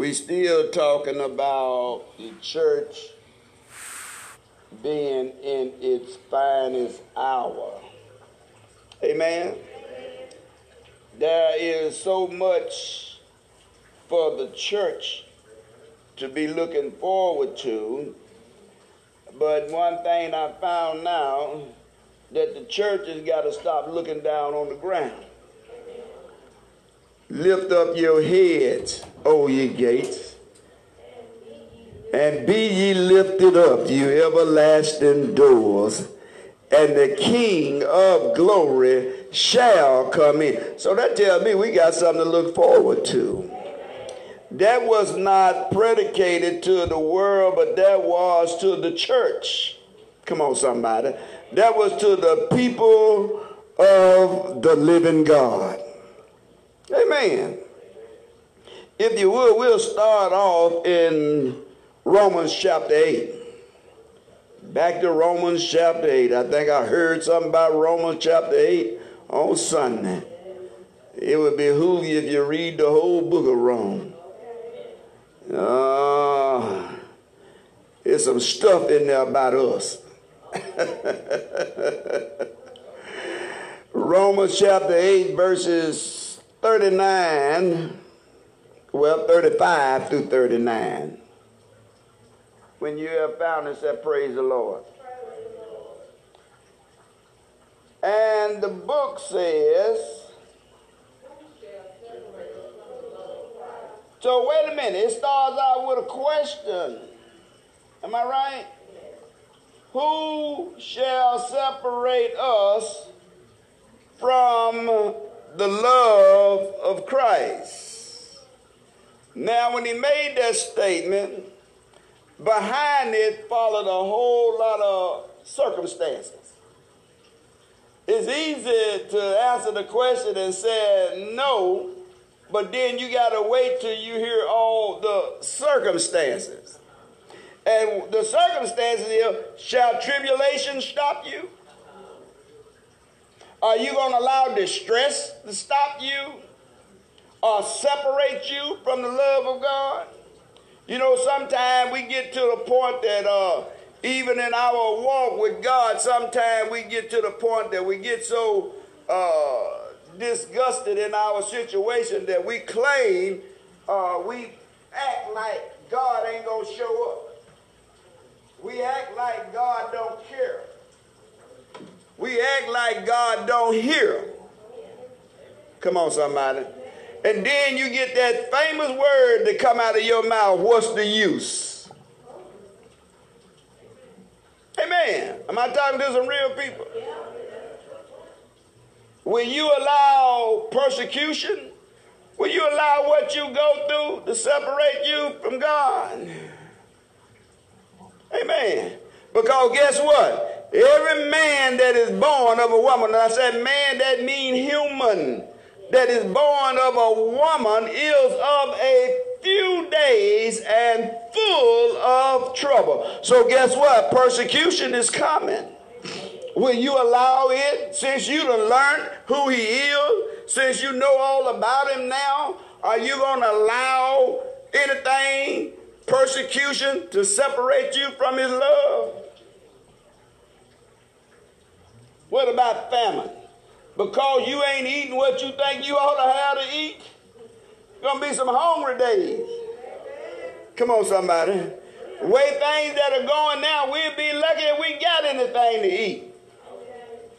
We still talking about the church being in its finest hour. Amen. There is so much for the church to be looking forward to. But one thing I found now that the church has got to stop looking down on the ground. Lift up your heads, O ye gates, and be ye lifted up, you everlasting doors, and the King of glory shall come in. So that tells me we got something to look forward to. That was not predicated to the world, but that was to the church. Come on, somebody. That was to the people of the living God. Amen. If you would, we'll start off in Romans chapter 8. Back to Romans chapter 8. I think I heard something about Romans chapter 8 on Sunday. It would behoove you if you read the whole book of Rome. Uh, there's some stuff in there about us. Romans chapter 8, verses 39, well, 35 through 39. When you have found it, say, Praise the Lord. And the book says, so wait a minute, it starts out with a question. Am I right? Who shall separate us from the love of Christ. Now, when he made that statement, behind it followed a whole lot of circumstances. It's easy to answer the question and say no, but then you got to wait till you hear all the circumstances. And the circumstances here, shall tribulation stop you? Are you going to allow distress to stop you or separate you from the love of God? You know, sometimes we get to the point that uh, even in our walk with God, sometimes we get to the point that we get so uh, disgusted in our situation that we claim uh, we act like God ain't going to show up. We act like God don't care we act like God don't hear. them. Come on, somebody. And then you get that famous word that come out of your mouth, what's the use? Amen. Am I talking to some real people? Will you allow persecution? Will you allow what you go through to separate you from God? Amen. Because guess what? Every man that is born of a woman, and I said man, that mean human, that is born of a woman is of a few days and full of trouble. So guess what? Persecution is coming. Will you allow it since you done learned who he is, since you know all about him now? Are you going to allow anything, persecution, to separate you from his love? What about famine? Because you ain't eating what you think you ought to have to eat, gonna be some hungry days. Come on, somebody. The way things that are going now, we'll be lucky if we got anything to eat.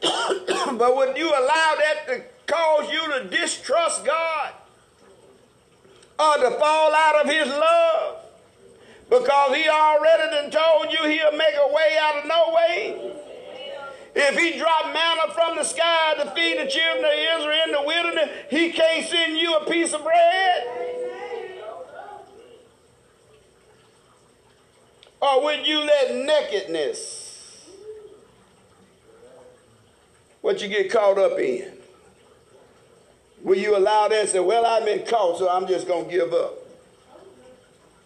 but would you allow that to cause you to distrust God or to fall out of his love? Because he already done told you he'll make a way out of no way. If he dropped manna from the sky to feed the children of Israel in the wilderness, he can't send you a piece of bread. Or would you let nakedness, what you get caught up in, will you allow that and say, well, I've been caught, so I'm just going to give up?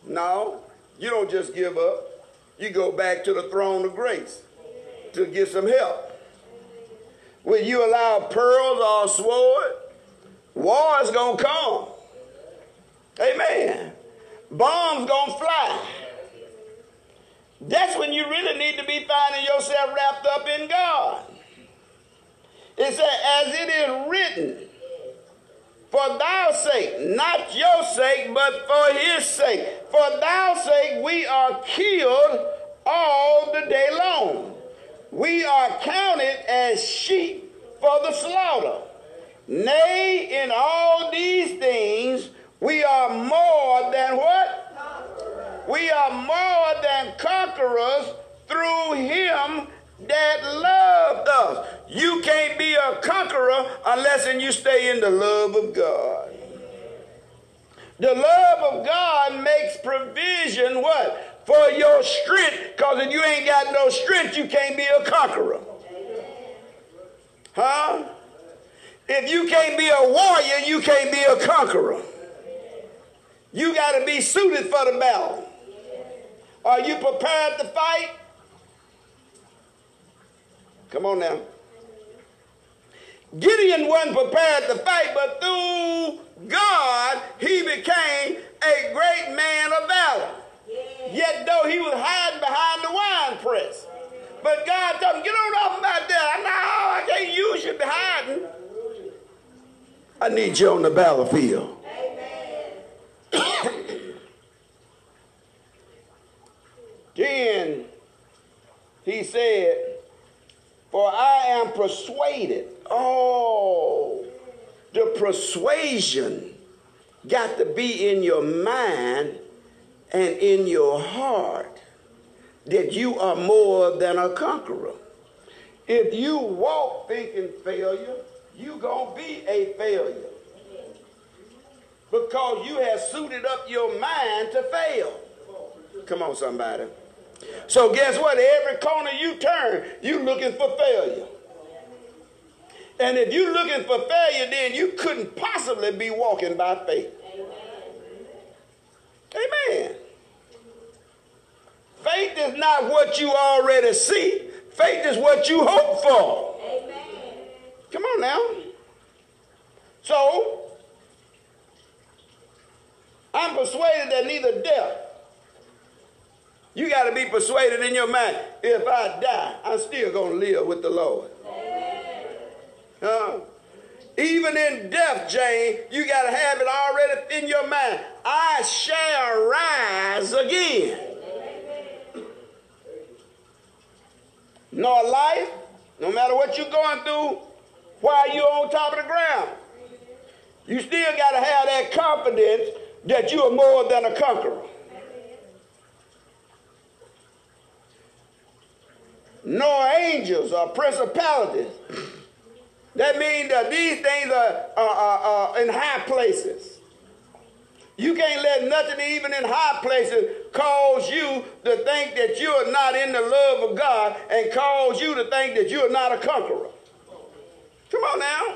No, you don't just give up. You go back to the throne of grace to get some help. Will you allow pearls or sword? War is going to come. Amen. bombs gonna fly. That's when you really need to be finding yourself wrapped up in God. It said, as it is written, for thy sake, not your sake, but for his sake. For thy sake we are killed all the day long. We are counted as sheep for the slaughter. Nay, in all these things, we are more than what? We are more than conquerors through him that loved us. You can't be a conqueror unless and you stay in the love of God. The love of God makes provision what? For your strength. Because if you ain't got no strength, you can't be a conqueror. Huh? If you can't be a warrior, you can't be a conqueror. You got to be suited for the battle. Are you prepared to fight? Come on now. Gideon wasn't prepared to fight, but through God, he became a great man of valor. Yet though he was hiding behind the wine press. But God told him, get on off about that. No, I know I can't use you behind. I need you on the battlefield. then he said, For I am persuaded. Oh, the persuasion got to be in your mind and in your heart that you are more than a conqueror. If you walk thinking failure, you're going to be a failure. Because you have suited up your mind to fail. Come on, somebody. So guess what? Every corner you turn, you're looking for failure. And if you're looking for failure, then you couldn't possibly be walking by faith. Amen. Faith is not what you already see. Faith is what you hope for. Amen. Come on now. So, I'm persuaded that neither death, you got to be persuaded in your mind, if I die, I'm still going to live with the Lord. Uh, even in death, Jane, you got to have it already in your mind. I shall rise again. Nor life, no matter what you're going through, while you're on top of the ground. You still got to have that confidence that you are more than a conqueror. Nor angels or principalities. That means that these things are, are, are, are in high places. You can't let nothing, even in high places, cause you to think that you are not in the love of God and cause you to think that you are not a conqueror. Come on now.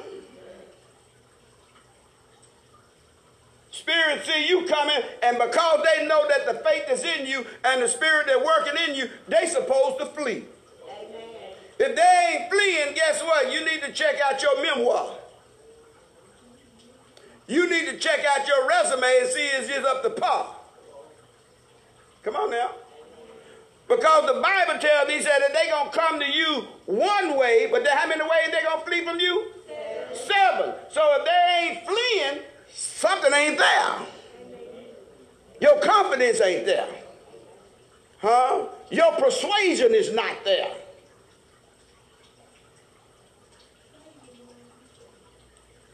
Spirit see you coming, and because they know that the faith is in you and the spirit that's working in you, they supposed to flee. Amen. If they ain't fleeing, guess what? You need to check out your memoir. You need to check out your resume and see is it up to par. Come on now. Because the Bible tells me said that they're going to come to you one way, but how many ways they're going to flee from you? Seven. Seven. So if they ain't fleeing, something ain't there. Your confidence ain't there. Huh? Your persuasion is not there.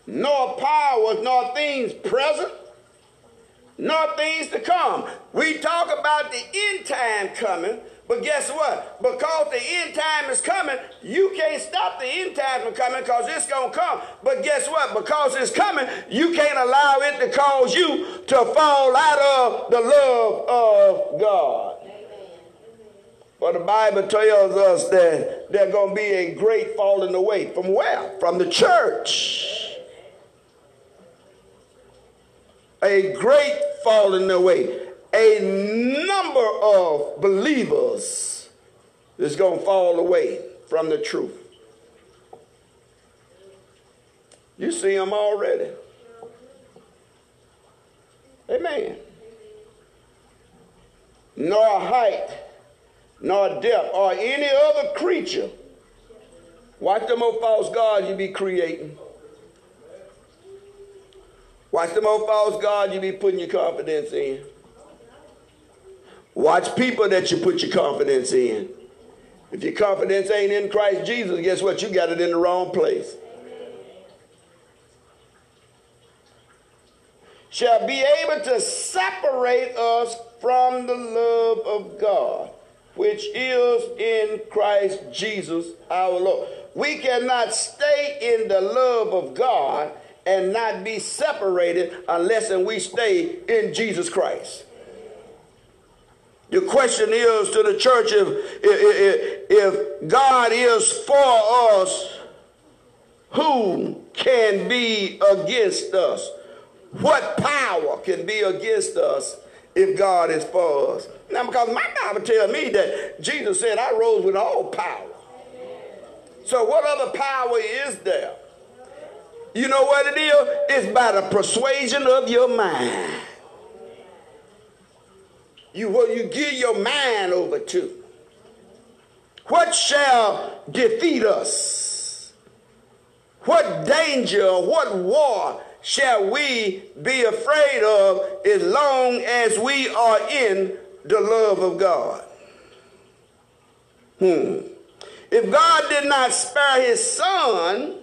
Nor powers, nor things present, nor things to come. We talk about the end time coming, but guess what? Because the end time is coming, you can't stop the end time from coming because it's going to come. But guess what? Because it's coming, you can't allow it to cause you to fall out of the love of God. But the Bible tells us that there's going to be a great falling away. From where? From the church. A great falling away a number of believers is going to fall away from the truth. You see them already. Amen. nor height, nor depth, or any other creature. Watch them old false gods you be creating. Watch the old false God you be putting your confidence in. Watch people that you put your confidence in. If your confidence ain't in Christ Jesus, guess what? You got it in the wrong place. Shall be able to separate us from the love of God, which is in Christ Jesus our Lord. We cannot stay in the love of God and not be separated unless and we stay in Jesus Christ. The question is to the church if, if, if God is for us, who can be against us? What power can be against us if God is for us? Now, because my Bible tells me that Jesus said, I rose with all power. So, what other power is there? You know what it is? It's by the persuasion of your mind. You what you give your mind over to. What shall defeat us? What danger, what war shall we be afraid of as long as we are in the love of God? Hmm. If God did not spare his son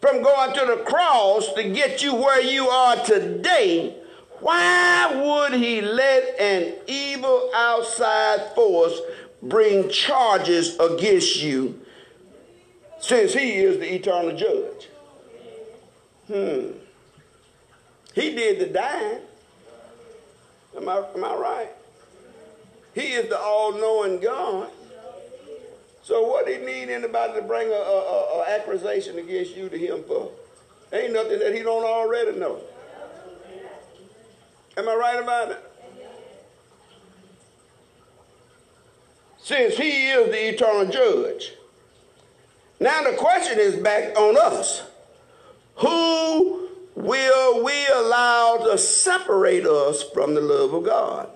from going to the cross to get you where you are today, why would he let an evil outside force bring charges against you since he is the eternal judge? Hmm. He did the dying. Am I, am I right? He is the all knowing God. So what he need anybody to bring a, a, a, accusation against you to him for? Ain't nothing that he don't already know. Am I right about it? Since he is the eternal judge. Now the question is back on us. Who will we allow to separate us from the love of God?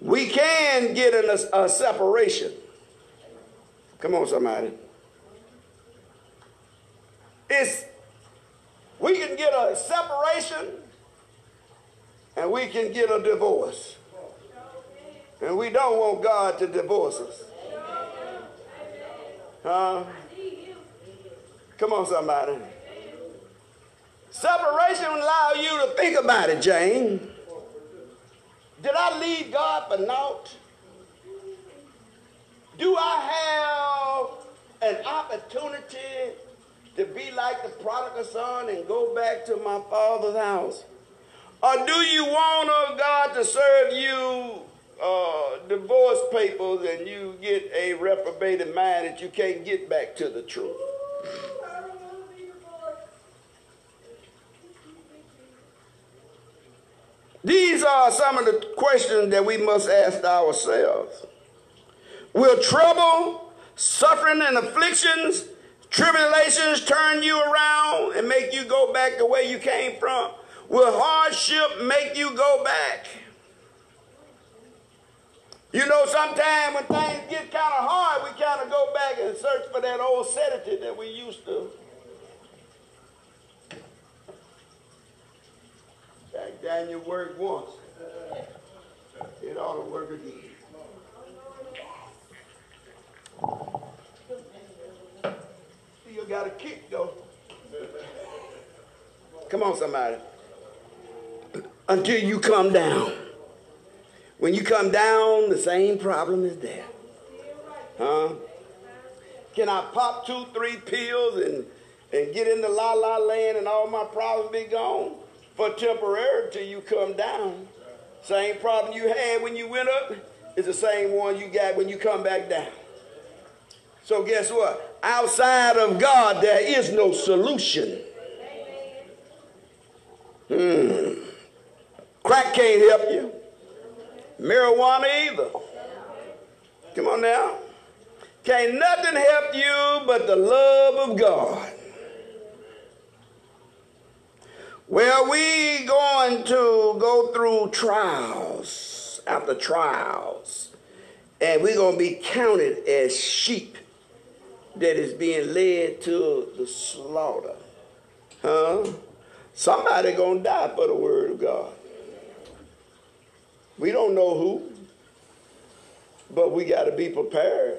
We can get in a, a separation. Come on, somebody. It's we can get a separation and we can get a divorce. And we don't want God to divorce us. Huh? Come on, somebody. Separation will allow you to think about it, Jane. Did I leave God for naught? Do I have an opportunity to be like the prodigal son and go back to my father's house? Or do you want of God to serve you uh, divorce papers and you get a reprobated mind that you can't get back to the truth? These are some of the questions that we must ask ourselves. Will trouble, suffering, and afflictions, tribulations turn you around and make you go back the way you came from? Will hardship make you go back? You know, sometimes when things get kind of hard, we kind of go back and search for that old sedative that we used to. Jack Daniel worked once. It ought to work again. Got a kick though. Come on, somebody. Until you come down. When you come down, the same problem is there. Huh? Can I pop two, three pills and, and get in the la la land and all my problems be gone? For temporary till you come down. Same problem you had when you went up is the same one you got when you come back down. So guess what? Outside of God, there is no solution. Hmm. Crack can't help you. Marijuana either. Come on now. Can't nothing help you but the love of God. Well, we going to go through trials after trials. And we're going to be counted as sheep that is being led to the slaughter. Huh? Somebody to die for the word of God. We don't know who, but we got to be prepared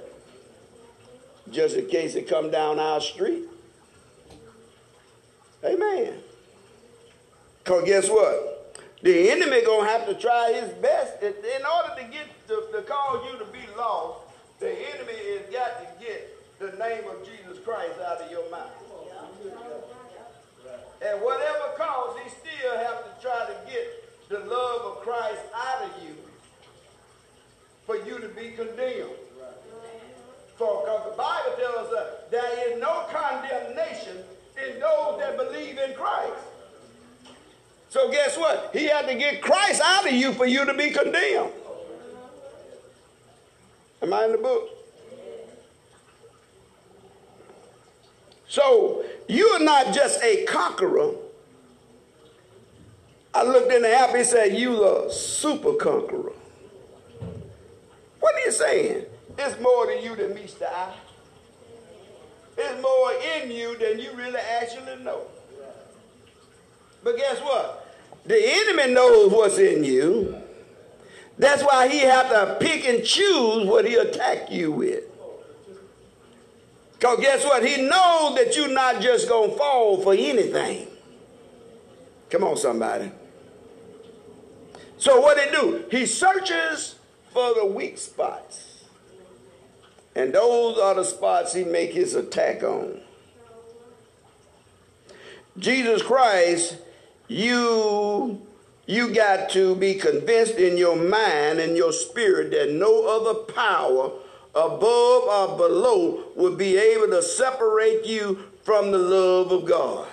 just in case it come down our street. Amen. Because guess what? The enemy to have to try his best. In order to get to, to cause you to be lost, the enemy has got to get the name of Jesus Christ out of your mouth. And whatever cause, he still have to try to get the love of Christ out of you for you to be condemned. For because the Bible tells us there is no condemnation in those that believe in Christ. So guess what? He had to get Christ out of you for you to be condemned. Am I in the book? So you are not just a conqueror. I looked in the app, it said you are a super conqueror. What are you saying? It's more than you that meets the eye. It's more in you than you really actually know. But guess what? The enemy knows what's in you. That's why he have to pick and choose what he attack you with. Because guess what? He knows that you're not just going to fall for anything. Come on, somebody. So what he do? He searches for the weak spots. And those are the spots he make his attack on. Jesus Christ, you you got to be convinced in your mind and your spirit that no other power above or below would be able to separate you from the love of God.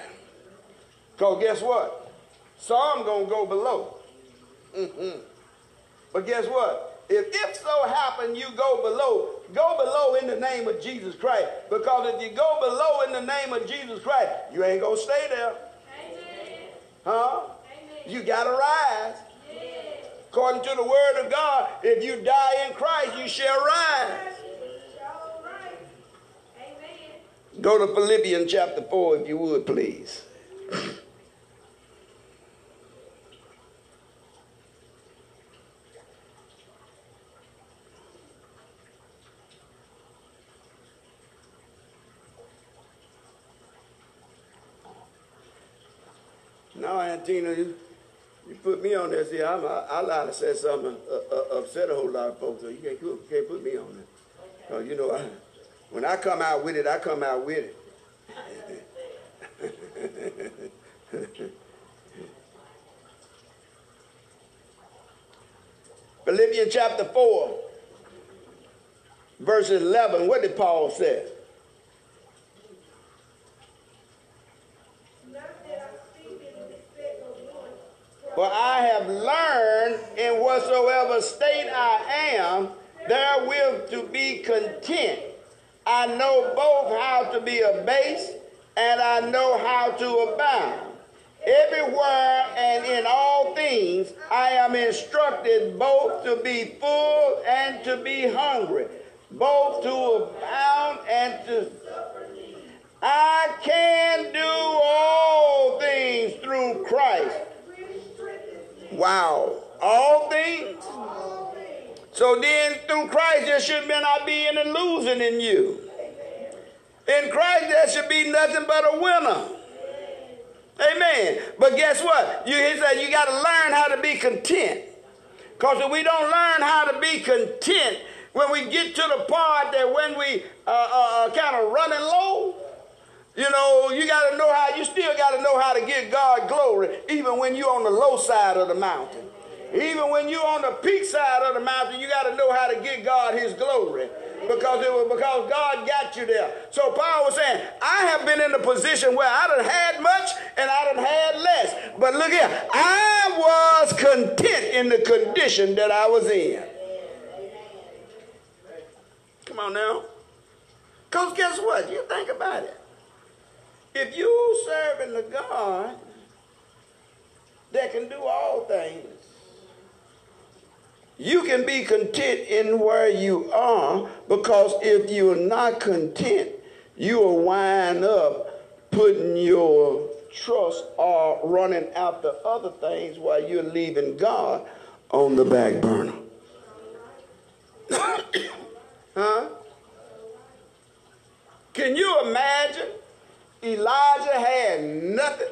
Because guess what? Some going to go below. Mm-hmm. But guess what? If if so happen you go below, go below in the name of Jesus Christ. Because if you go below in the name of Jesus Christ, you ain't going to stay there. Amen. Huh? Amen. You got to rise. According to the word of God, if you die in Christ, you shall rise. Go to Philippians chapter 4, if you would, please. No, Antina, you, you put me on there. See, I'm, I, I lied to say something uh, uh, upset a whole lot of folks, so you can't, you can't put me on there. Because, you know, I, when I come out with it, I come out with it. Philippians chapter 4, verse 11, what did Paul say? For I have learned in whatsoever state I am, therewith to be content. I know both how to be abased and I know how to abound. Everywhere and in all things I am instructed both to be full and to be hungry, both to abound and to suffer. I can do all things through Christ. Wow. All things? So then, through Christ, there should not be any losing in you. In Christ, there should be nothing but a winner. Amen. But guess what? You, he said you got to learn how to be content. Because if we don't learn how to be content, when we get to the part that when we uh, uh, uh kind of running low, you know, you got to know how, you still got to know how to give God glory, even when you're on the low side of the mountain. Even when you're on the peak side of the mountain, you got to know how to give God his glory. Because it was because God got you there. So Paul was saying, I have been in a position where I done had much and I done had less. But look here, I was content in the condition that I was in. Come on now. Because guess what? You think about it. If you serving the God that can do all things, you can be content in where you are because if you're not content, you will wind up putting your trust or running after other things while you're leaving God on the back burner. huh? Can you imagine? Elijah had nothing.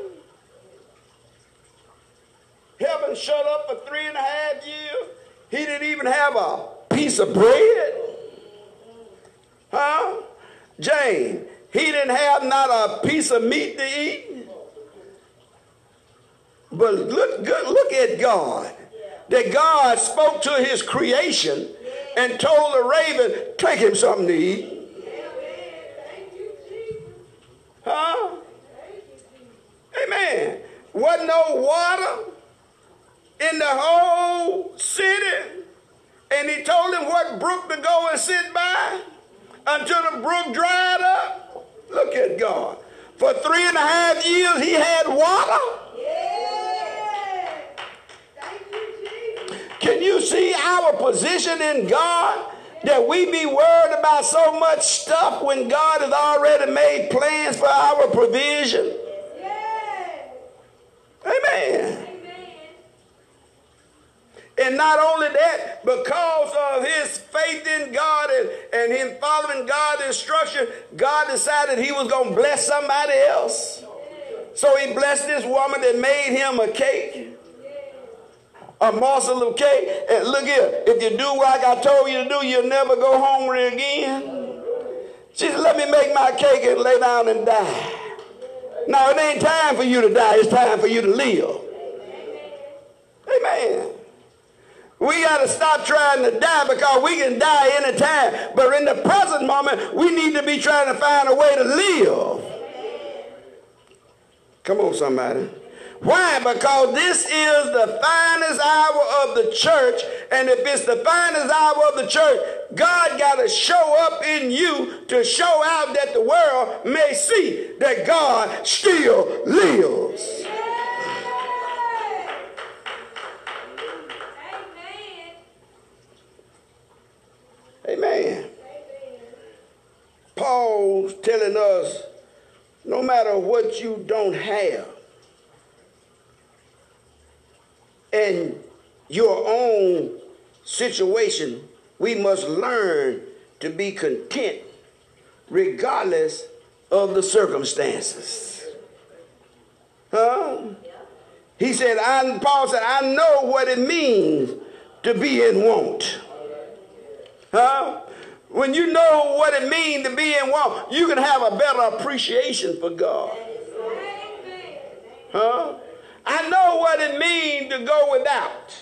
Heaven shut up for three and a half years. He didn't even have a piece of bread. Huh? Jane, he didn't have not a piece of meat to eat. But look, good, look at God. That God spoke to his creation and told the raven, take him something to eat. Huh? Amen. Wasn't no water in the whole city. And he told him what brook to go and sit by until the brook dried up. Look at God. For three and a half years he had water. Can you see our position in God? That we be worried about so much stuff when God has already made plans for our provision. Amen. And not only that, because of his faith in God and, and him following God's instruction, God decided he was going to bless somebody else. So he blessed this woman that made him a cake, a morsel of cake. And look here, if you do like I told you to do, you'll never go hungry again. She said, let me make my cake and lay down and die. Now, it ain't time for you to die. It's time for you to live. Amen. We got to stop trying to die because we can die anytime. But in the present moment, we need to be trying to find a way to live. Come on, somebody. Why? Because this is the finest hour of the church. And if it's the finest hour of the church, God got to show up in you to show out that the world may see that God still lives. Amen. Paul's telling us no matter what you don't have and your own situation, we must learn to be content regardless of the circumstances. Huh? He said, I, Paul said, I know what it means to be in want. Huh? When you know what it means to be in want, you can have a better appreciation for God. Huh? I know what it means to go without.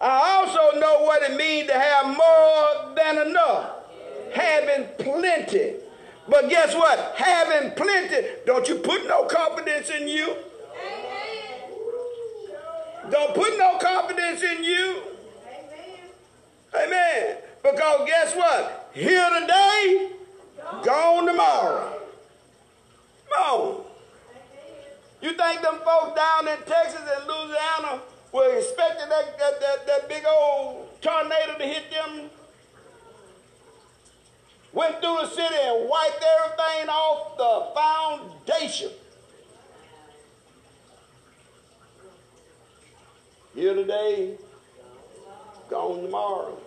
I also know what it means to have more than enough. Having plenty. But guess what? Having plenty, don't you put no confidence in you. Don't put no confidence in you. Amen. Amen. Because guess what? Here today, gone tomorrow. On. You think them folks down in Texas and Louisiana were expecting that, that, that, that big old tornado to hit them? Went through the city and wiped everything off the foundation. Here today, gone tomorrow.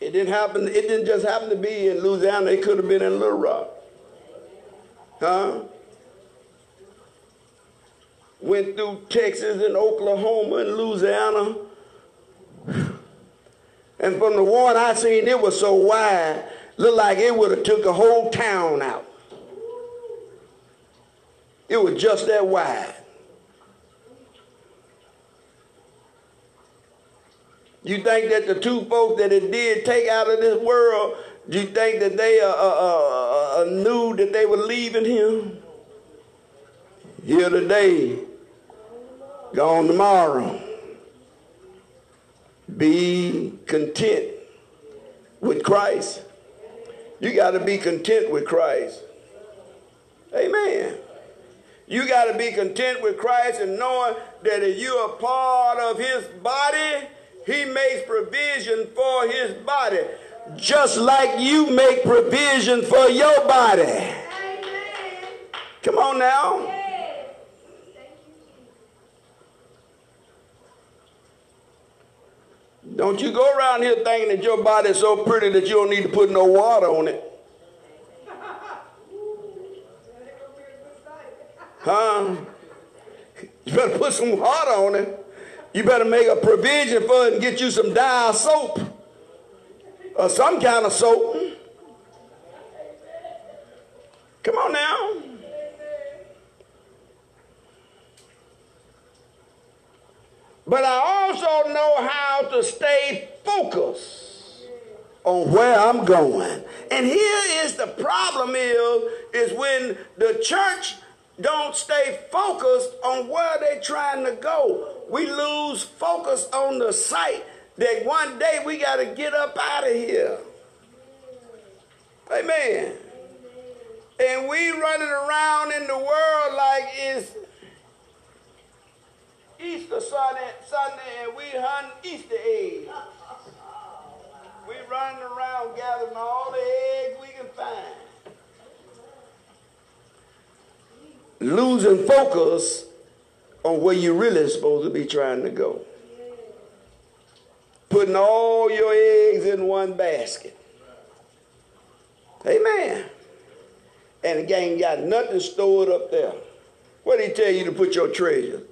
It didn't happen, it didn't just happen to be in Louisiana, it could have been in Little Rock. Huh? Went through Texas and Oklahoma and Louisiana. And from the one I seen, it was so wide, looked like it would have took a whole town out. It was just that wide. You think that the two folks that it did take out of this world, do you think that they uh, uh, uh, knew that they were leaving him? Here today, gone tomorrow. Be content with Christ. You got to be content with Christ. Amen. You got to be content with Christ and knowing that if you're part of his body, He makes provision for his body, just like you make provision for your body. Come on now. Don't you go around here thinking that your body is so pretty that you don't need to put no water on it. Huh? You better put some water on it. You better make a provision for it and get you some Dial soap or some kind of soap. Come on now. But I also know how to stay focused on where I'm going. And here is the problem is, is when the church don't stay focused on where they're trying to go. We lose focus on the sight that one day we got to get up out of here. Amen. And we running around in the world like it's Easter Sunday, Sunday and we hunt Easter eggs. We running around gathering all the eggs we can find. Losing focus on where you're really supposed to be trying to go. Putting all your eggs in one basket. Amen. And the gang got nothing stored up there. What did he tell you to put your treasure?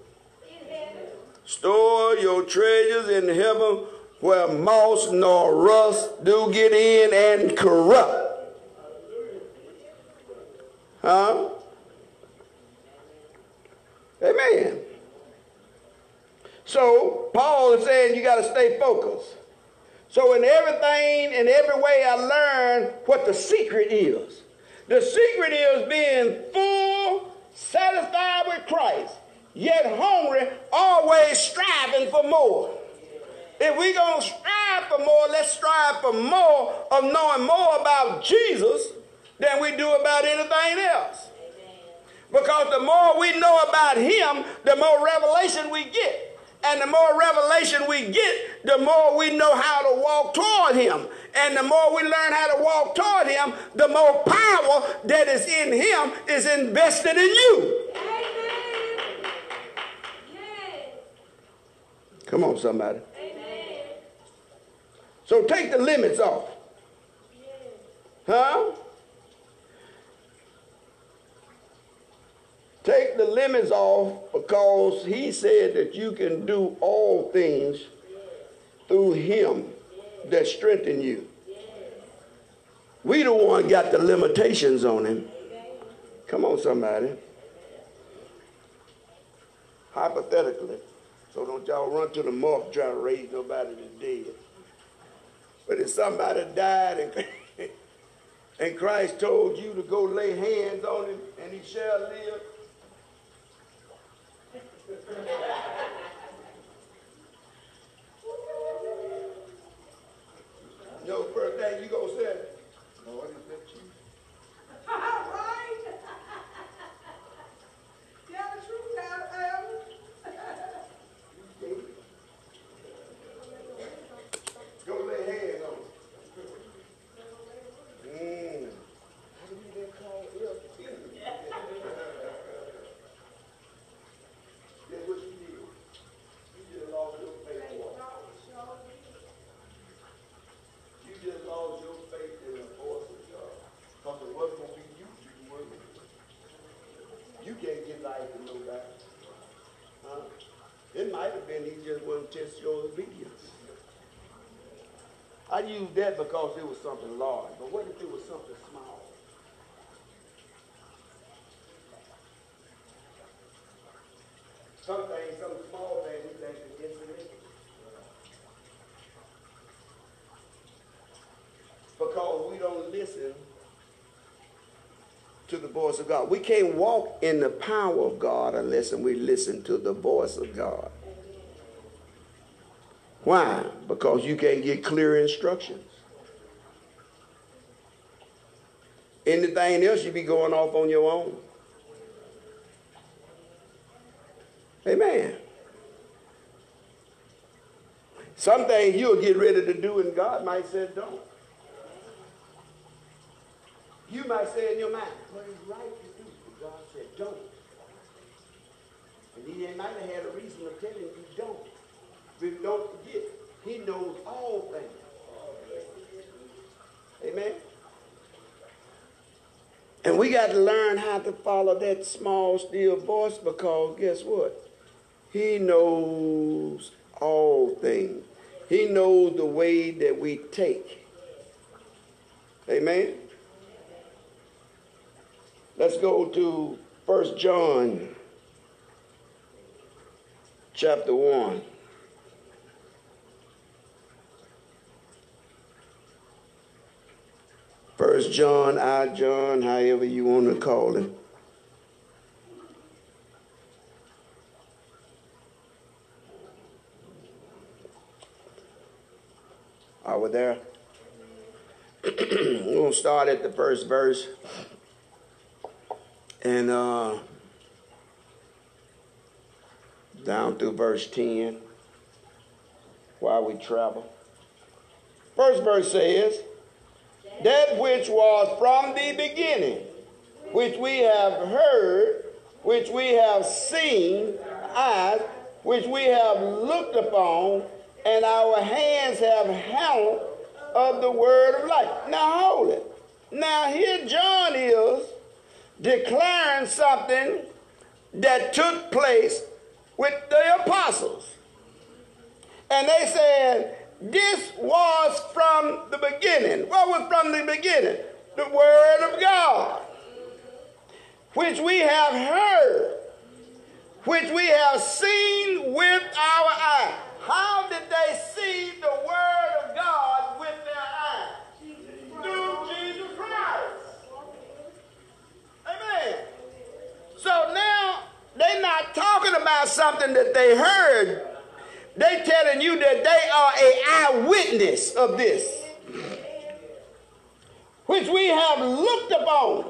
Store your treasures in heaven where moss nor rust do get in and corrupt. Huh? Amen. So Paul is saying you got to stay focused. So in everything, in every way, I learn what the secret is. The secret is being full, satisfied with Christ, yet hungry, always striving for more. If we're going to strive for more, let's strive for more of knowing more about Jesus than we do about anything else. Because the more we know about him, the more revelation we get. And the more revelation we get, the more we know how to walk toward him. And the more we learn how to walk toward him, the more power that is in him is invested in you. Amen. Come on, somebody. Amen. So take the limits off. Huh? Take the limits off because he said that you can do all things through him that strengthen you. We the one got the limitations on him. Come on, somebody. Hypothetically, so don't y'all run to the morgue trying to raise nobody that's dead. But if somebody died and, and Christ told you to go lay hands on him and he shall live, Yo, first thing you gonna say, Lord, is that you? right? Tell the truth, Elvis. Go lay hands on him. Mm. How do you get called ill? Guess what you did? You just lost your faith in what? You just lost your faith in the force of God. Because it wasn't going to be you, you were You can't get life from nobody. Huh? It might have been he just to test your obedience. I use that because it was something large. But what if it was something small? Some things, some small things we think is insignificant. Because we don't listen to the voice of God. We can't walk in the power of God unless we listen to the voice of God. Why? Because you can't get clear instructions. Anything else, you be going off on your own. Amen. Some things you'll get ready to do, and God might say, don't. You might say in your mind, well, it's right to do, but God said, don't. And he might have had a reason of telling you. But don't forget, he knows all things. Amen? And we got to learn how to follow that small, still voice because guess what? He knows all things. He knows the way that we take. Amen? Let's go to First John chapter 1. First John, I John, however you want to call him. Are we there? To start at the first verse. And uh, down through verse 10 while we travel. First verse says, That which was from the beginning, which we have heard, which we have seen, eyes, which we have looked upon, and our hands have held of the word of life. Now hold it. Now here John is declaring something that took place with the apostles. And they said, This was from the beginning. What was from the beginning? The Word of God, which we have heard, which we have seen with our eyes. How did they see the Word of God with their eyes? Through Jesus Christ. Amen. So now they're not talking about something that they heard. They telling you that they are a eyewitness of this, which we have looked upon.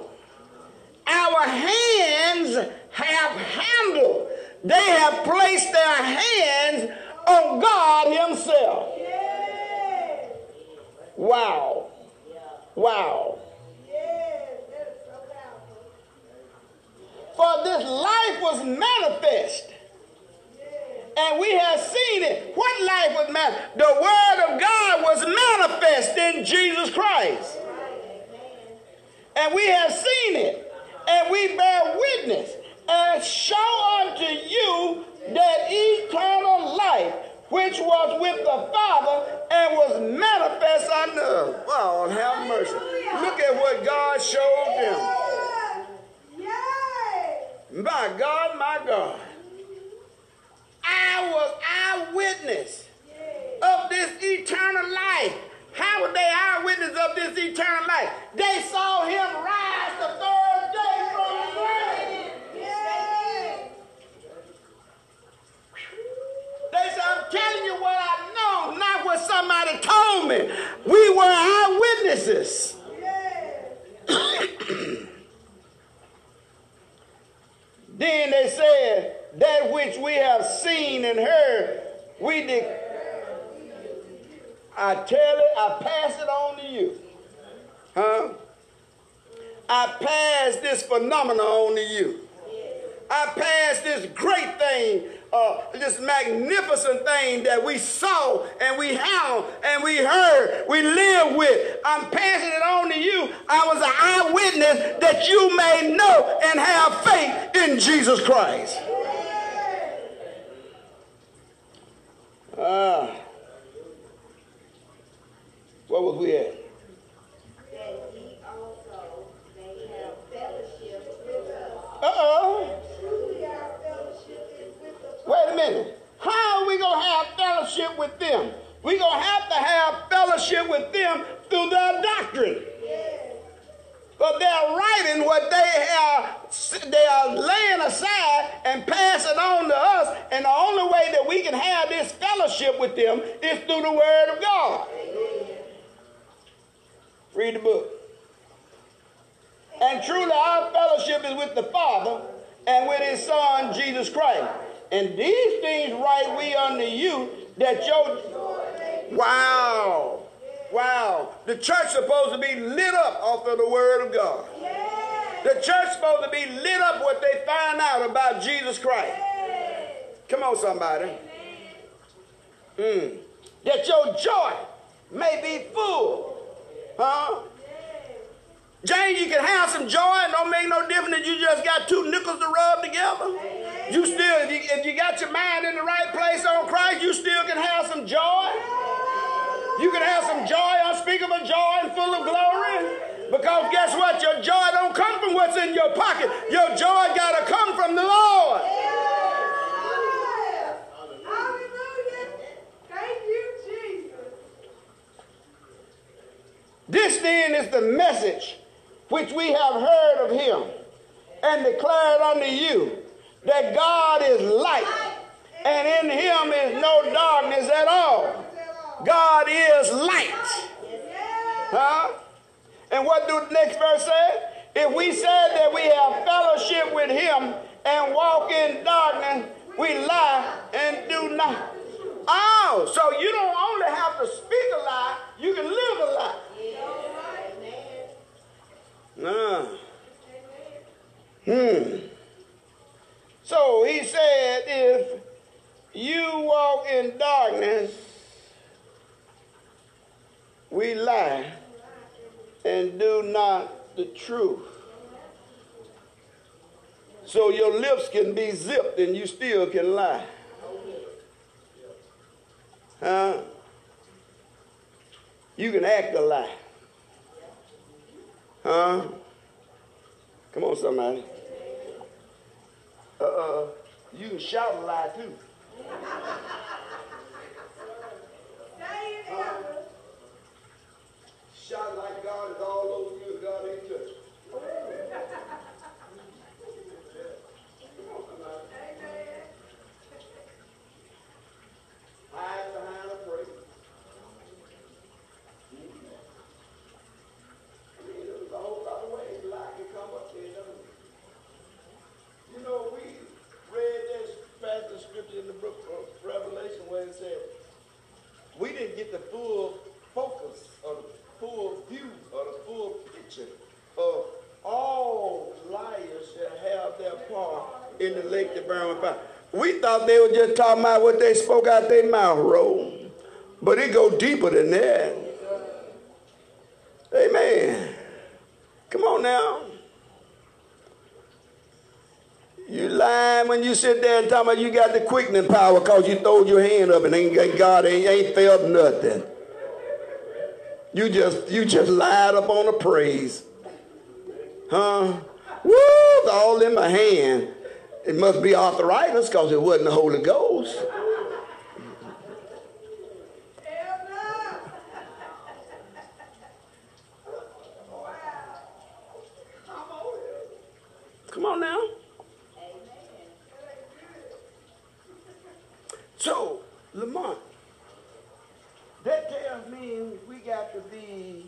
Our hands have handled. They have placed their hands on God Himself. Wow. Wow. For this life was manifest. And we have seen it. What life was manifest? The Word of God was manifest in Jesus Christ. And we have seen it. And we bear witness and show unto you that eternal life which was with the Father and was manifest unto us. Well, have mercy. Look at what God showed them. Yay. My God, my God. I was eyewitness of this eternal life. How were they eyewitness of this eternal life? They saw him rise the third day from the grave. They said, I'm telling you what I know, not what somebody told me. We were eyewitnesses. then they said, that which we have seen and heard, we de- I tell it, I pass it on to you. Huh? I pass this phenomenon on to you. I pass this great thing, uh, this magnificent thing that we saw and we have and we heard, we live with. I'm passing it on to you. I was an eyewitness that you may know and have faith in Jesus Christ. Ah. What was we at? Uh-oh. Wait a minute. How are we going to have fellowship with them? We're going to have to have fellowship with them through their doctrine. But they're writing what they are, they are laying aside and passing on to us. And the only way that we can have this fellowship with them is through the Word of God. Read the book. And truly, our fellowship is with the Father and with His Son, Jesus Christ. And these things write we unto you that your Wow. Wow. The church supposed to be lit up off of the word of God. The church supposed to be lit up what they find out about Jesus Christ. Come on, somebody. Mm. That your joy may be full. Huh? James, you can have some joy and don't make no difference that you just got two nickels to rub together. You still, if you, if you got your mind in the right place on Christ, you still can have some joy. You can have some joy, unspeakable joy and full of glory. Because guess what? Your joy don't come from what's in your pocket. Your joy got to come from the Lord. Hallelujah. Thank you, Jesus. This then is the message which we have heard of him and declared unto you that God is light and in him is no darkness at all. God is light. Huh? And what do the next verse say? If we said that we have fellowship with him and walk in darkness, we lie and do not. Oh, so you don't only have to speak a lie, you can live a lie. Nah. Hmm. So he said, if you walk in darkness, we lie and do not the truth. So your lips can be zipped and you still can lie. Huh? You can act a lie. Huh? Come on, somebody. Uh, you can shout a lie too. Shout like God is all over you and God ain't touching. Hide behind a praise. I mean, there's a whole lot of ways lie can come up there, doesn't it? You know, we read this passage of scripture in the book of Revelation where it said, we get the full focus or the full view or the full picture of all liars that have their part in the lake that burn with fire. We thought they were just talking about what they spoke out their mouth roll. But it go deeper than that. Amen. Come on now. You lying when you sit there and talk about you got the quickening power because you throw your hand up and ain't God ain't, ain't felt nothing. You just you just lied up on the praise. Huh? Woo! All in my hand. It must be arthritis because it wasn't the Holy Ghost. Come on now. So, Lamont, that tells me we got to be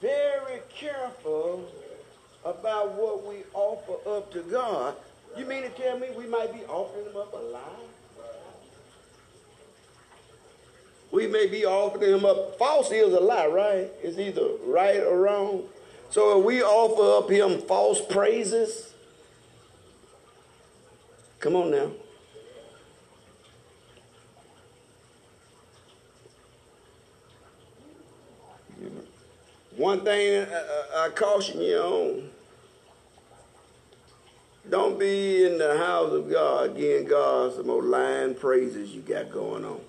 very careful about what we offer up to God. You mean to tell me we might be offering him up a lie? We may be offering him up. False is a lie, right? It's either right or wrong. So if we offer up him false praises, come on now. One thing I, I caution you on don't be in the house of God giving God some old lying praises you got going on.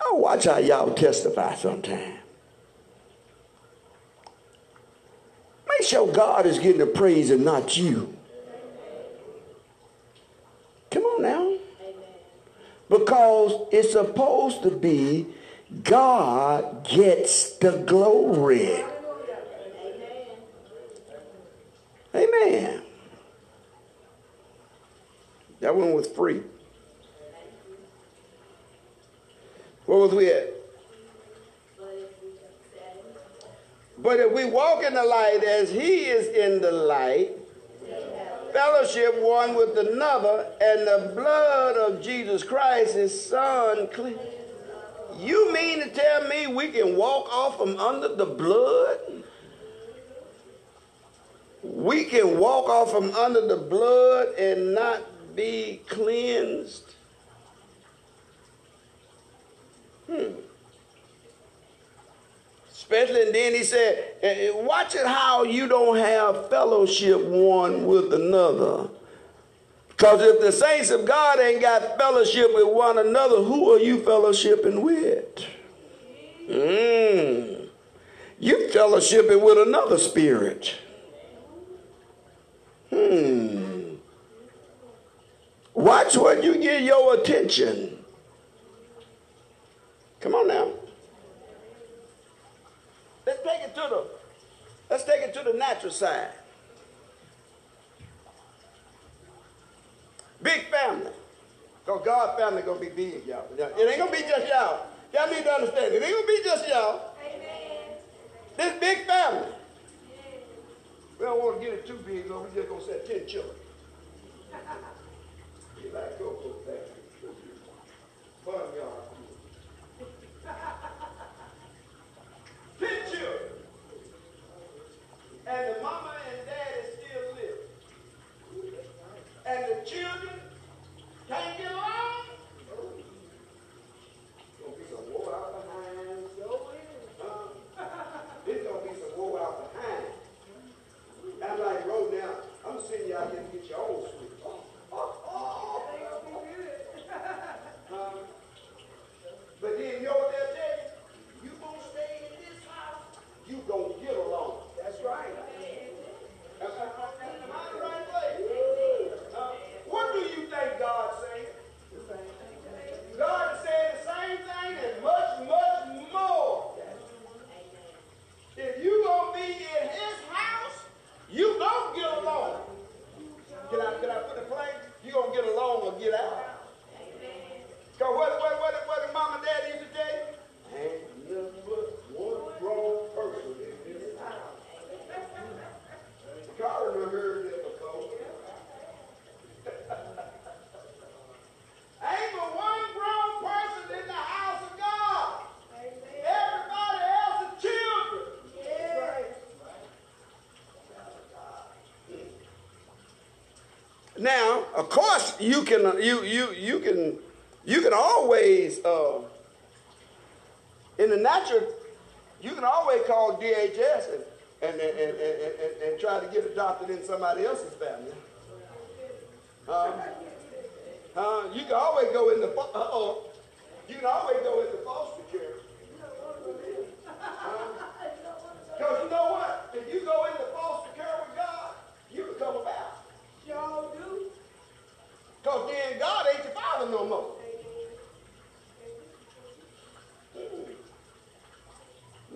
Oh, watch how y'all testify sometime. Make sure God is getting the praise and not you. Come on now. Because it's supposed to be God gets the glory. Amen. That one was free. Was we at? But if we walk in the light as he is in the light, fellowship one with another, and the blood of Jesus Christ, his son, clean. You mean to tell me we can walk off from under the blood? We can walk off from under the blood and not be cleansed? Especially, and then he said, eh, eh, watch it how you don't have fellowship one with another. Because if the saints of God ain't got fellowship with one another, who are you fellowshipping with? Mm. You fellowshipping with another spirit. Hmm. Watch what you give your attention. Come on now. Let's take it to the let's take it to the natural side. Big family. Because God family gonna be big, y'all. It ain't gonna be just y'all. Y'all need to understand. It ain't gonna be just y'all. Amen. This big family. We don't want to get it too big, though. We're just gonna say ten children. you like go for that. Fun, y'all. ten children. And the mama and daddy still live. And the children can't get along. Gonna be some war out behind. Uh, there's gonna be some war out behind. I'm like, roll down. I'm gonna send you out there to get your own sweet. Oh, oh, oh. Um, but then you know what they'll tell you? You gonna stay in this house, you gonna get along. That's right. Am I- am I the right way? Uh, what do you think God's saying? God is saying the same thing and much, much more. If you gonna be in his house, you gonna get along. Can I, can I put it plain? You gonna get along or get out. Cause what, what, what, what the mom and dad used to tell you? Ain't nothing but one grown person in this house. Carter done heard that before. Ain't but one grown person in the house of God. Everybody else is children. Now, of course, you can you you you can you can always uh, in the natural you can always call DHS and and, and, and, and, and, try to get adopted in somebody else's family. Uh, you can always go in the uh-oh, you can always go into foster care. Because you know what? If you go into foster care with God, you become a bastard. Sure do. Because then God ain't your father no more.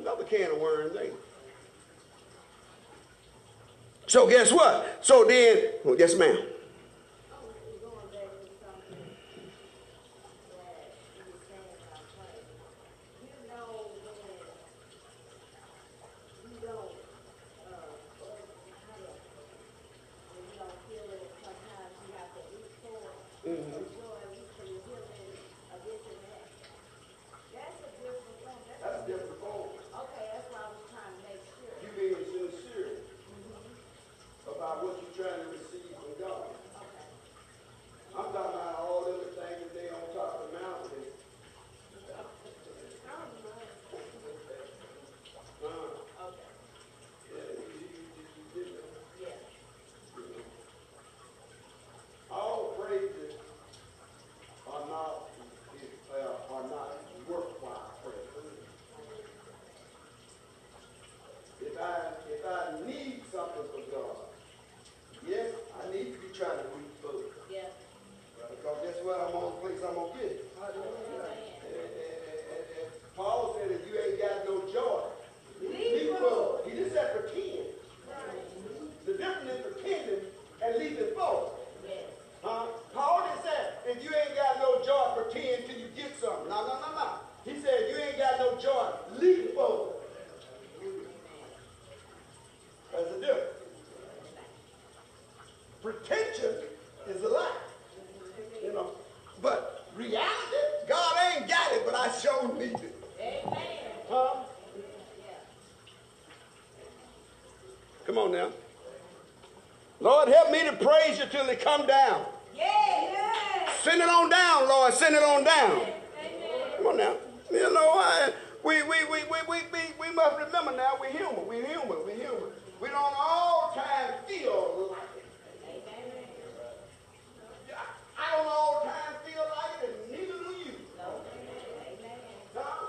Another can of worms, ain't it? So guess what? So then, well, yes, ma'am. going back to something that you were saying about prayer. You know when you don't, uh, how do I- when you don't feel it, sometimes you have to reach for it. For joy, reach for your healing, or this and that. That's a different thing. That's- That's a different form. Okay, that's why I was trying to make sure. You being sincere about what you're trying to receive from God. Reality, God ain't got it, but I sure need it. Amen. Huh? Come on now. Lord, help me to praise you till it come down. Yeah. Send it on down, Lord. Send it on down. Amen. Come on now. You know, I, we, we, we, we, we, we, we must remember now we're human. We're human. We're human. We don't all time feel like it. Amen. I don't all time feel like it, and neither do you. Amen. Huh?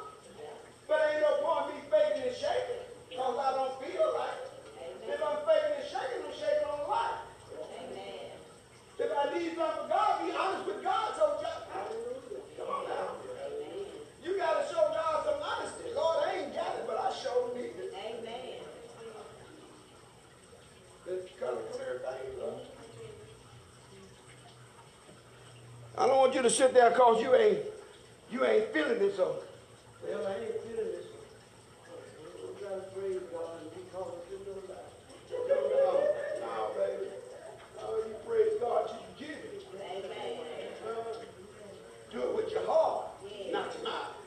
But ain't no point me faking and shaking, because I don't feel like it. If I'm faking and shaking, I'm shaking on life. Amen. If I need something for God, be honest with God. So just, come on now. You got to show God some honesty. Lord, I ain't got it, but I sure need it. Amen. It's kind of clear thing, Lord. I don't want you to sit there because you ain't you ain't feeling it so. Well, I ain't feeling this. I'm trying to praise God and be called to do that. No, no, baby. No, you praise God, you give it. Amen. Uh, do it with your heart, not your mouth.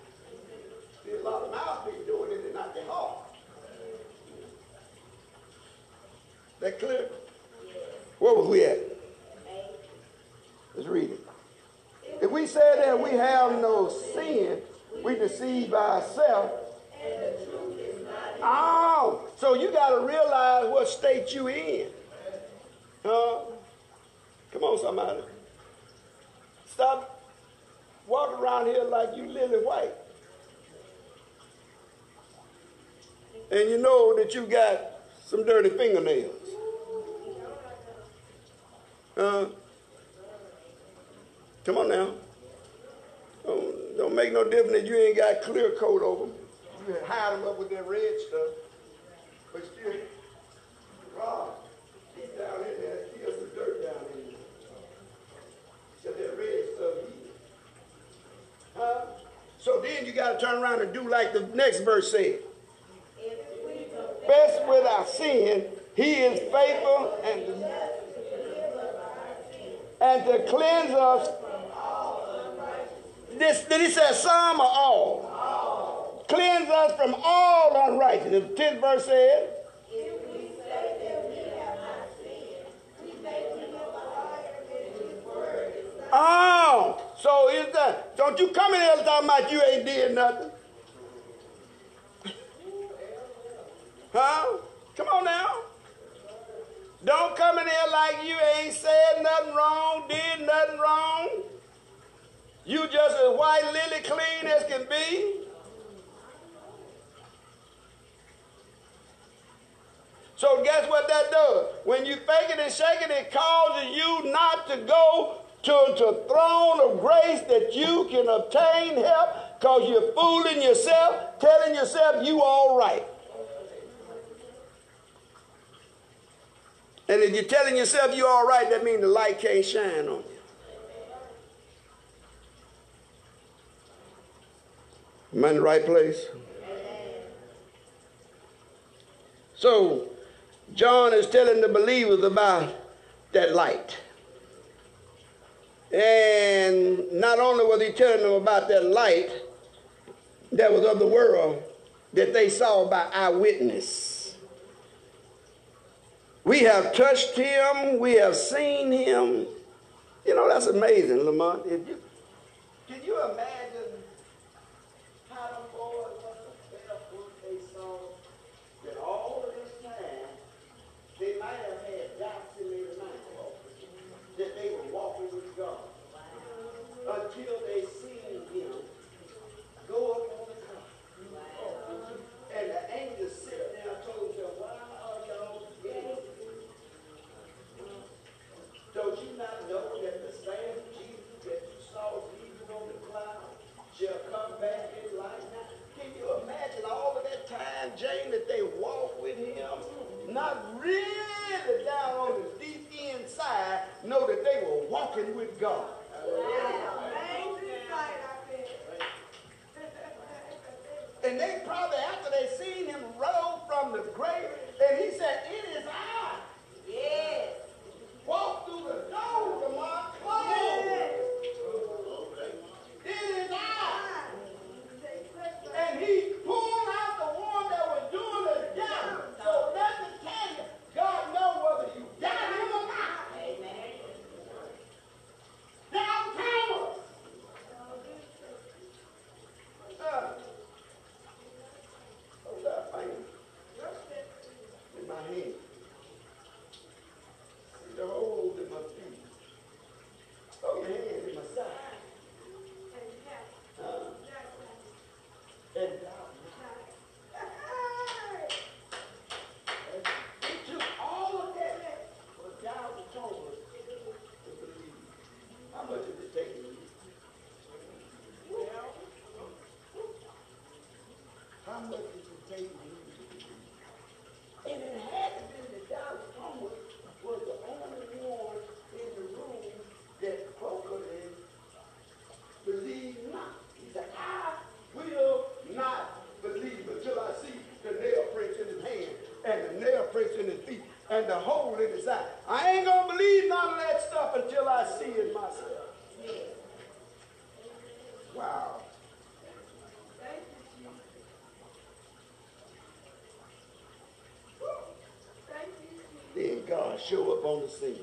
See, a lot of mouth people doing it and not their heart. That clear? Where was we at? Let's read it. If we say that we have no sin, we deceive ourselves. Oh, so you got to realize what state you in. Huh? Come on, somebody. Stop walking around here like you lily white. And you know that you got some dirty fingernails. Huh? come on now. Don't, make no difference that you ain't got clear coat over them. You hide them up with that red stuff. But still, God, deep down in there, still some dirt down in there. That red stuff here. Huh? So then you got to turn around and do like the next verse said. Confess with our sin, he is faithful and and to cleanse us. This did he say some or all? Cleanse us from all unrighteousness. The 10th verse says. Oh, so is that? Don't you come in here talking about you ain't did nothing? Huh? Come on now. Don't come in here like you ain't said nothing wrong, did nothing wrong. You just as white lily clean as can be. So guess what that does? When you fake it and shake it, it causes you not to go to the throne of grace that you can obtain help because you're fooling yourself, telling yourself you all right. And if you're telling yourself you're all right, that means the light can't shine on you. Am I in the right place? So, John is telling the believers about that light. And not only was he telling them about that light that was of the world that they saw by eyewitness. We have touched him, we have seen him. You know, that's amazing, Lamont. If you, can you imagine Show up on the scene.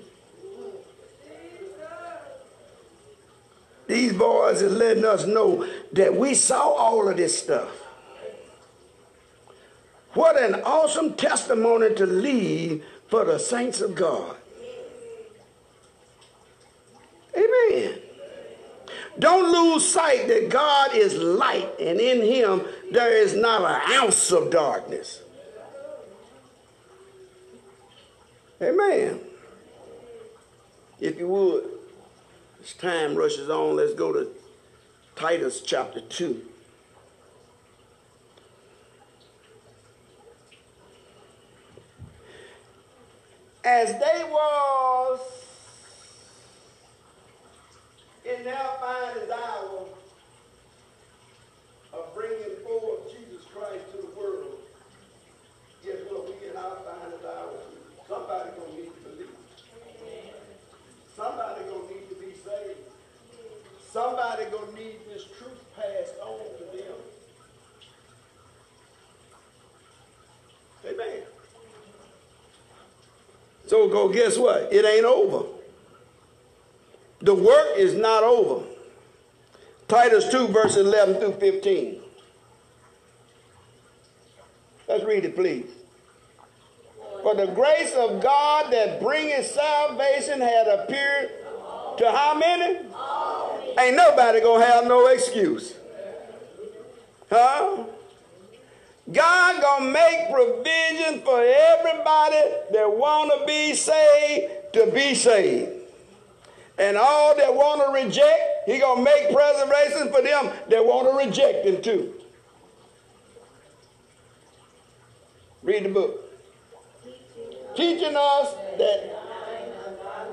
These boys is letting us know that we saw all of this stuff. What an awesome testimony to leave for the saints of God. Amen. Don't lose sight that God is light and in him there is not an ounce of darkness. Amen. If you would, as time rushes on, let's go to Titus chapter 2. As they was in their finest hour of bringing forth Jesus Christ to the world, guess what? We in our finest hour. Somebody gonna need to believe. Somebody gonna need to be saved. Somebody gonna need this truth passed on to them. Amen. So go guess what? It ain't over. The work is not over. Titus 2, verse 11 through 15. Let's read it, please. For the grace of God that bringeth salvation had appeared to how many? Ain't nobody gonna have no excuse. Huh? God gonna make provision for everybody that wanna be saved to be saved. And all that wanna reject, he gonna make preservation for them that wanna reject him too. Read the book teaching us that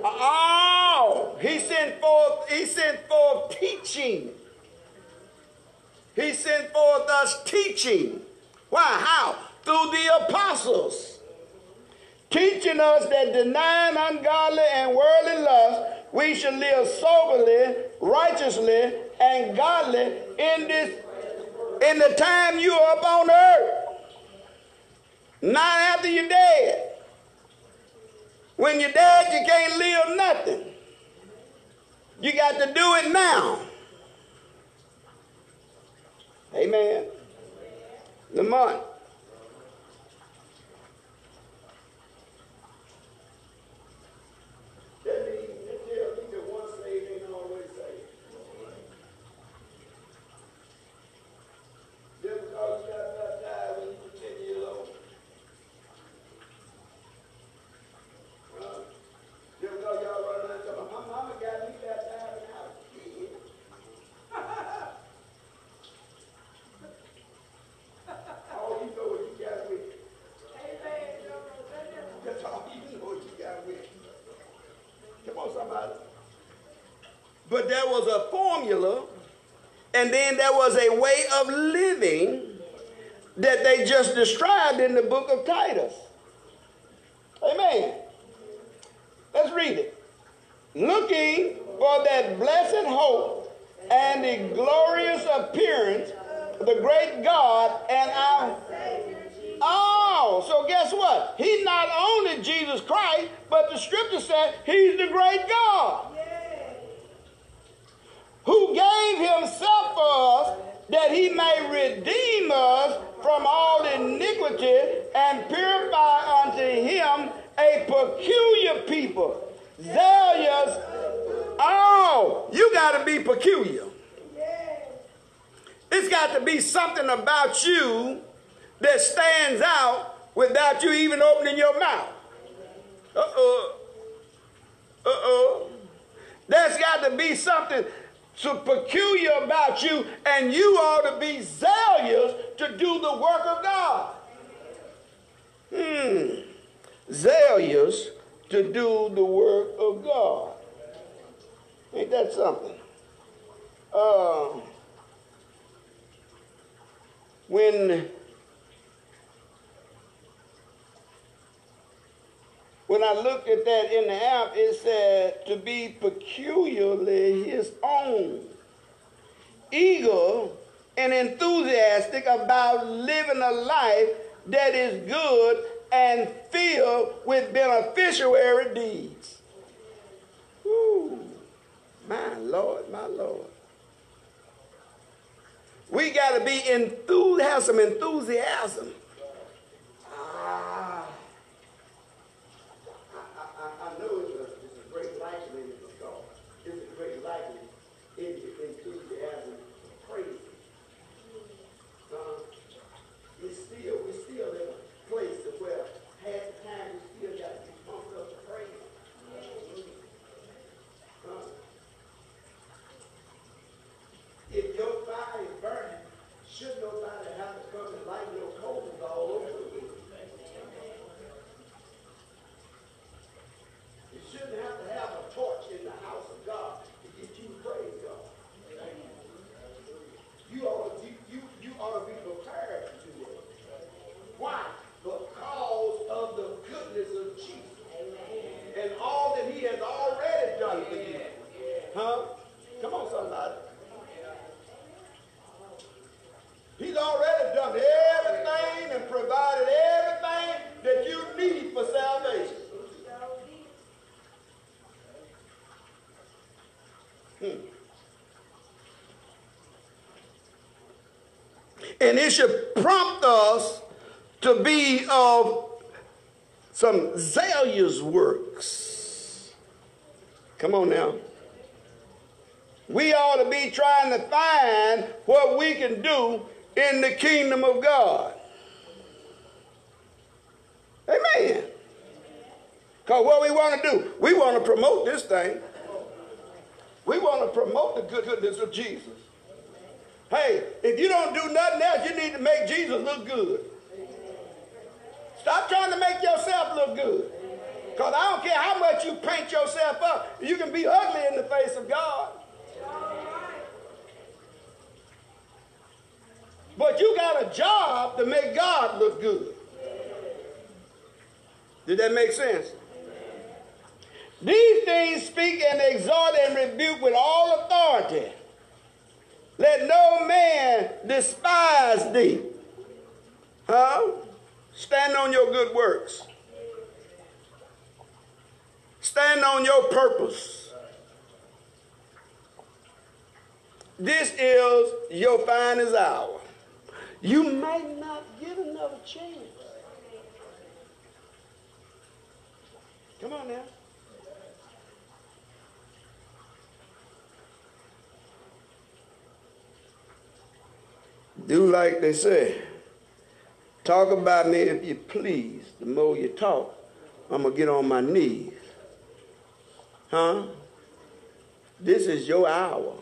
oh, he sent forth, he sent forth teaching. He sent forth us teaching. Why? How? Through the apostles. Teaching us that denying ungodly and worldly lust, we should live soberly, righteously, and godly in this in the time you are up on earth. Not after you're dead. When you're dead, you can't live nothing. You got to do it now. Amen. The But there was a formula, and then there was a way of living that they just described in the book of Titus. Amen. Let's read it. Looking for that blessed hope and the glorious appearance of the great God and our Oh, so guess what? He's not only Jesus Christ, but the scripture said he's the great God who gave himself for us that he may redeem us from all iniquity and purify unto him a peculiar people, zealous. Oh, you got to be peculiar. It's got to be something about you that stands out without you even opening your mouth. Uh oh. Uh oh. There's got to be something so peculiar about you, and you ought to be zealous to do the work of God. Hmm. Zealous to do the work of God. Ain't that something? Uh, when when I looked at that in the app, it said to be peculiarly his own, eager and enthusiastic about living a life that is good and filled with beneficiary deeds. Woo. My Lord, my Lord. We got to be enthused, have some enthusiasm. Ah. I, I, I know it's a, it's a great likeness in the God. It's a great likeness in the enthusiasm of praise. Uh, it's still, we're still in a place of where half the time we still got to be pumped up to praise. Uh, if your fire is burning, should nobody have to come and light your coals all over again? You shouldn't have to have a torch in the house of God to get you to praise God. You ought to, you, you, you ought to be prepared to do that. Why? Because of the goodness of Jesus. And all that he has already done for you. Huh? Come on, somebody. He's already done everything and provided everything that you need for salvation. Hmm. And it should prompt us to be of some zealous works. Come on now. We ought to be trying to find what we can do in the kingdom of God. Amen. Because what we want to do, we want to promote this thing. We want to promote the goodness of Jesus. Hey, if you don't do nothing else, you need to make Jesus look good. Stop trying to make yourself look good. Because I don't care how much you paint yourself up, you can be ugly in the face of God. But you got a job to make God look good. Did that make sense? These things speak and exhort and rebuke with all authority. Let no man despise thee. Huh? Stand on your good works. Stand on your purpose. This is your finest hour. You might not get another chance. Come on now. Do like they say. Talk about me if you please. The more you talk, I'm going to get on my knees. Huh? This is your hour.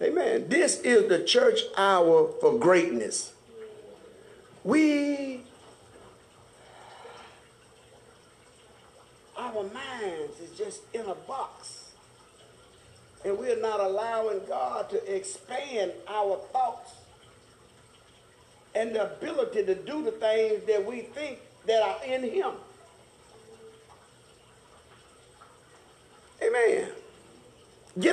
Amen. This is the church hour for greatness. We, our minds is just in a box and we're not allowing God to expand our thoughts and the ability to do the things that we think that are in him. Amen. Get out.